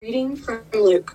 Reading from Luke.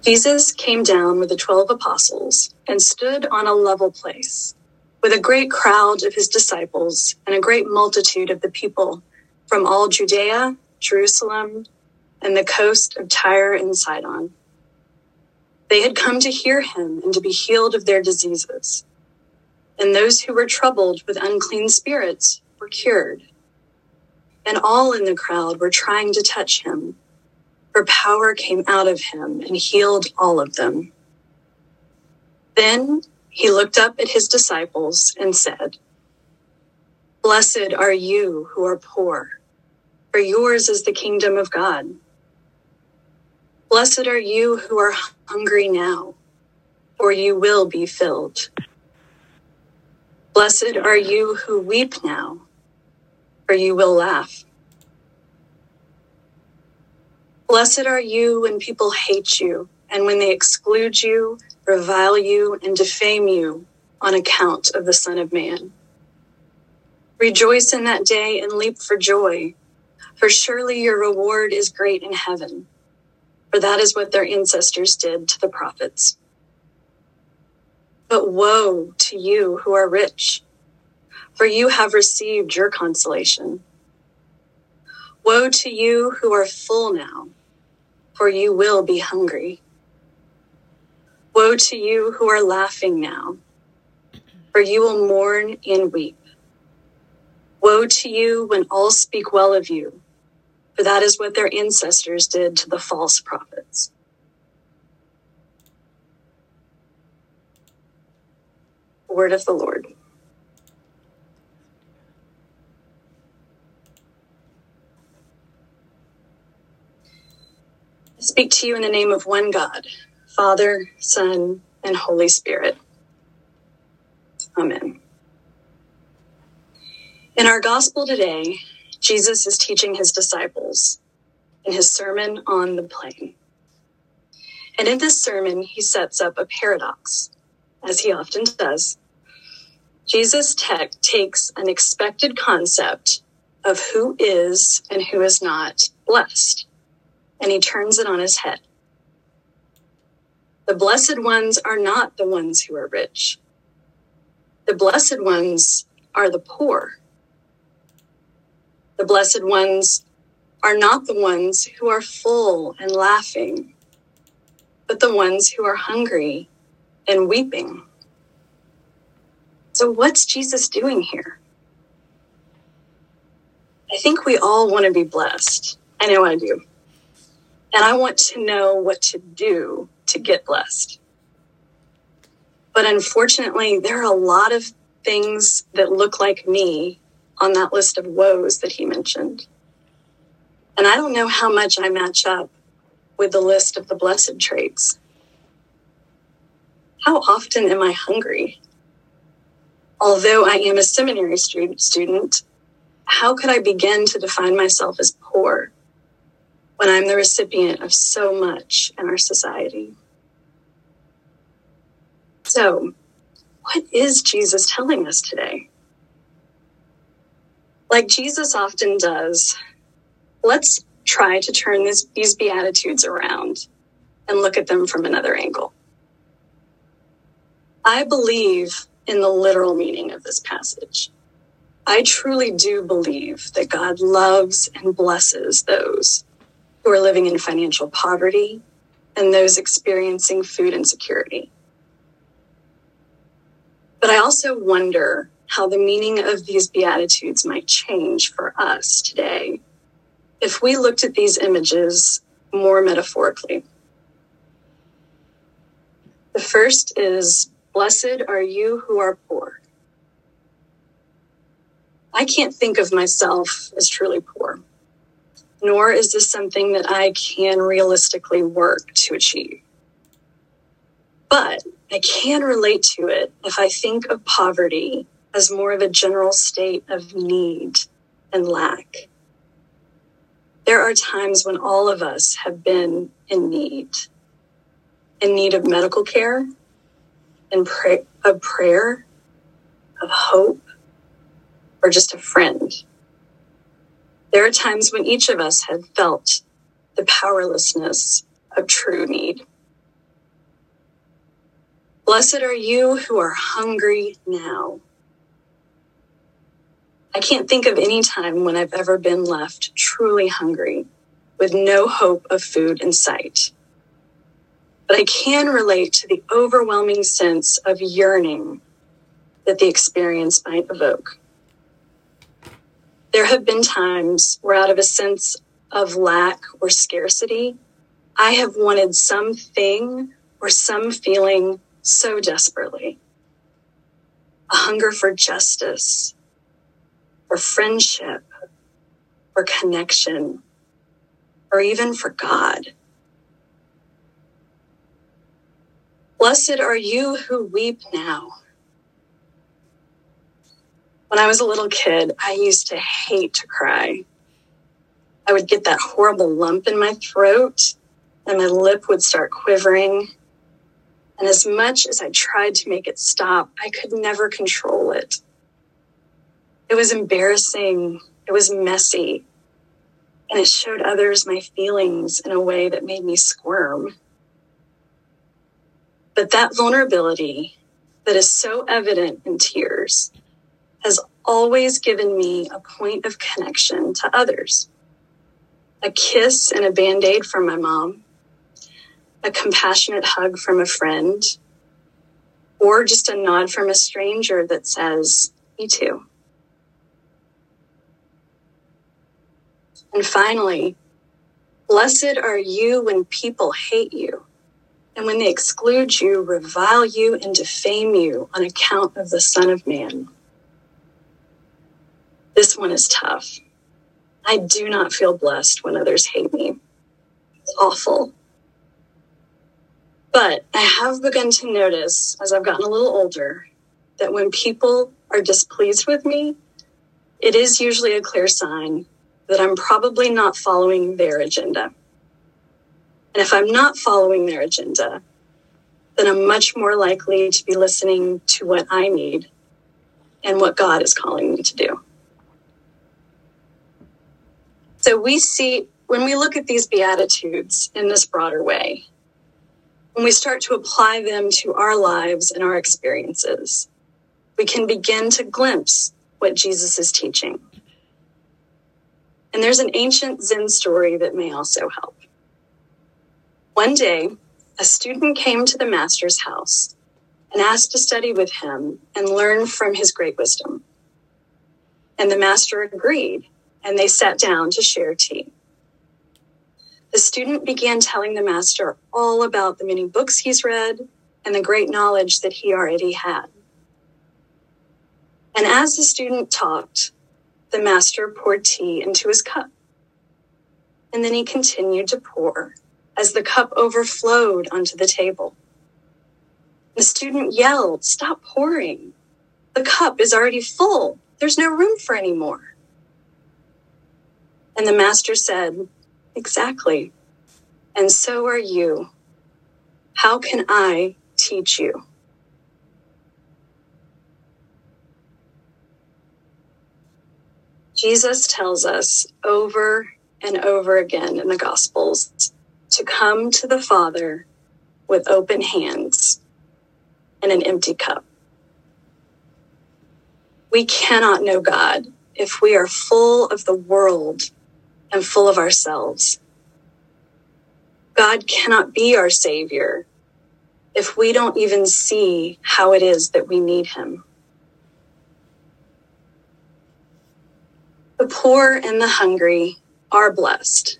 Jesus came down with the twelve apostles and stood on a level place with a great crowd of his disciples and a great multitude of the people from all Judea, Jerusalem, and the coast of Tyre and Sidon. They had come to hear him and to be healed of their diseases. And those who were troubled with unclean spirits were cured. And all in the crowd were trying to touch him for power came out of him and healed all of them. Then he looked up at his disciples and said, Blessed are you who are poor, for yours is the kingdom of God. Blessed are you who are hungry now, for you will be filled. Blessed are you who weep now, for you will laugh. Blessed are you when people hate you and when they exclude you, revile you, and defame you on account of the Son of Man. Rejoice in that day and leap for joy, for surely your reward is great in heaven. For that is what their ancestors did to the prophets. But woe to you who are rich, for you have received your consolation. Woe to you who are full now for you will be hungry. Woe to you who are laughing now, for you will mourn and weep. Woe to you when all speak well of you, for that is what their ancestors did to the false prophets. Word of the Lord. Speak to you in the name of one God, Father, Son, and Holy Spirit. Amen. In our gospel today, Jesus is teaching his disciples in his sermon on the plain. And in this sermon, he sets up a paradox, as he often does. Jesus tech takes an expected concept of who is and who is not blessed and he turns it on his head. The blessed ones are not the ones who are rich. The blessed ones are the poor. The blessed ones are not the ones who are full and laughing, but the ones who are hungry and weeping. So, what's Jesus doing here? I think we all want to be blessed. I know I do. And I want to know what to do to get blessed. But unfortunately, there are a lot of things that look like me on that list of woes that he mentioned. And I don't know how much I match up with the list of the blessed traits. How often am I hungry? Although I am a seminary student, how could I begin to define myself as poor? When I'm the recipient of so much in our society. So, what is Jesus telling us today? Like Jesus often does, let's try to turn this, these Beatitudes around and look at them from another angle. I believe in the literal meaning of this passage. I truly do believe that God loves and blesses those who are living in financial poverty and those experiencing food insecurity. But I also wonder how the meaning of these Beatitudes might change for us today if we looked at these images more metaphorically. The first is Blessed are you who are poor. I can't think of myself as truly poor nor is this something that I can realistically work to achieve. But I can relate to it if I think of poverty as more of a general state of need and lack. There are times when all of us have been in need, in need of medical care, in pray- of prayer, of hope, or just a friend there are times when each of us have felt the powerlessness of true need. Blessed are you who are hungry now. I can't think of any time when I've ever been left truly hungry with no hope of food in sight. But I can relate to the overwhelming sense of yearning that the experience might evoke. There have been times where, out of a sense of lack or scarcity, I have wanted something or some feeling so desperately a hunger for justice, or friendship, or connection, or even for God. Blessed are you who weep now. When I was a little kid, I used to hate to cry. I would get that horrible lump in my throat and my lip would start quivering. And as much as I tried to make it stop, I could never control it. It was embarrassing. It was messy. And it showed others my feelings in a way that made me squirm. But that vulnerability that is so evident in tears has always given me a point of connection to others. A kiss and a band aid from my mom, a compassionate hug from a friend, or just a nod from a stranger that says, Me too. And finally, blessed are you when people hate you and when they exclude you, revile you, and defame you on account of the Son of Man. This one is tough. I do not feel blessed when others hate me. It's awful. But I have begun to notice as I've gotten a little older that when people are displeased with me, it is usually a clear sign that I'm probably not following their agenda. And if I'm not following their agenda, then I'm much more likely to be listening to what I need and what God is calling me to do. So we see, when we look at these Beatitudes in this broader way, when we start to apply them to our lives and our experiences, we can begin to glimpse what Jesus is teaching. And there's an ancient Zen story that may also help. One day, a student came to the master's house and asked to study with him and learn from his great wisdom. And the master agreed, and they sat down to share tea. The student began telling the master all about the many books he's read and the great knowledge that he already had. And as the student talked, the master poured tea into his cup. And then he continued to pour as the cup overflowed onto the table. The student yelled, Stop pouring. The cup is already full. There's no room for any more. And the master said, Exactly. And so are you. How can I teach you? Jesus tells us over and over again in the Gospels to come to the Father with open hands and an empty cup. We cannot know God if we are full of the world and full of ourselves. God cannot be our Savior if we don't even see how it is that we need Him. The poor and the hungry are blessed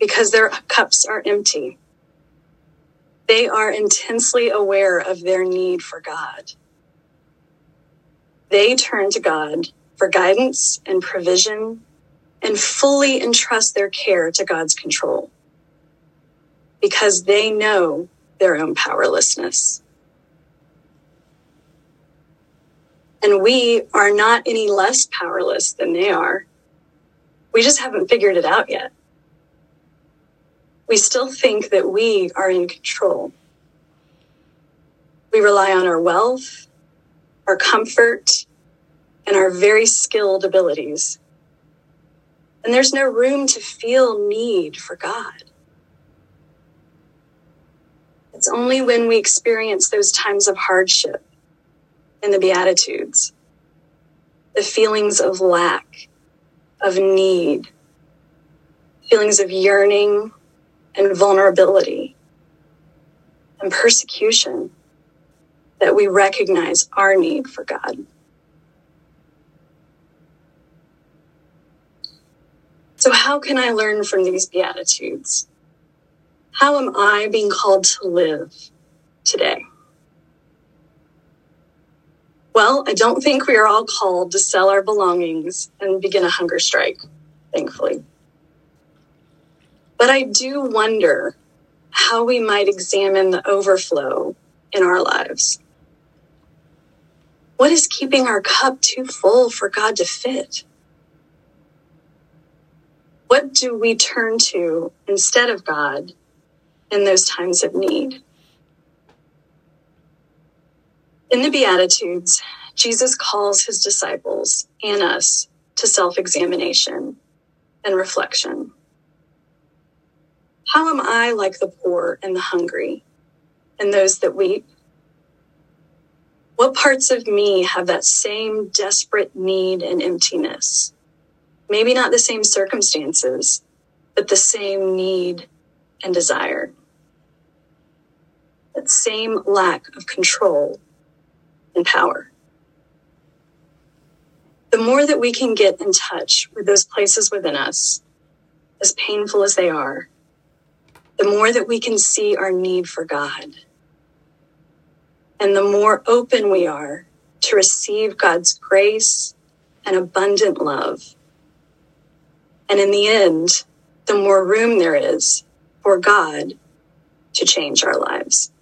because their cups are empty. They are intensely aware of their need for God. They turn to God for guidance and provision and fully entrust their care to God's control because they know their own powerlessness. And we are not any less powerless than they are. We just haven't figured it out yet. We still think that we are in control. We rely on our wealth, our comfort, and our very skilled abilities. And there's no room to feel need for God. It's only when we experience those times of hardship in the Beatitudes, the feelings of lack, of need, feelings of yearning and vulnerability and persecution that we recognize our need for God. So, how can I learn from these Beatitudes? How am I being called to live today? Well, I don't think we are all called to sell our belongings and begin a hunger strike, thankfully. But I do wonder how we might examine the overflow in our lives. What is keeping our cup too full for God to fit? What do we turn to instead of God in those times of need? In the Beatitudes, Jesus calls his disciples and us to self examination and reflection. How am I like the poor and the hungry and those that weep? What parts of me have that same desperate need and emptiness? Maybe not the same circumstances, but the same need and desire. That same lack of control and power. The more that we can get in touch with those places within us, as painful as they are, the more that we can see our need for God. And the more open we are to receive God's grace and abundant love. And in the end, the more room there is for God to change our lives.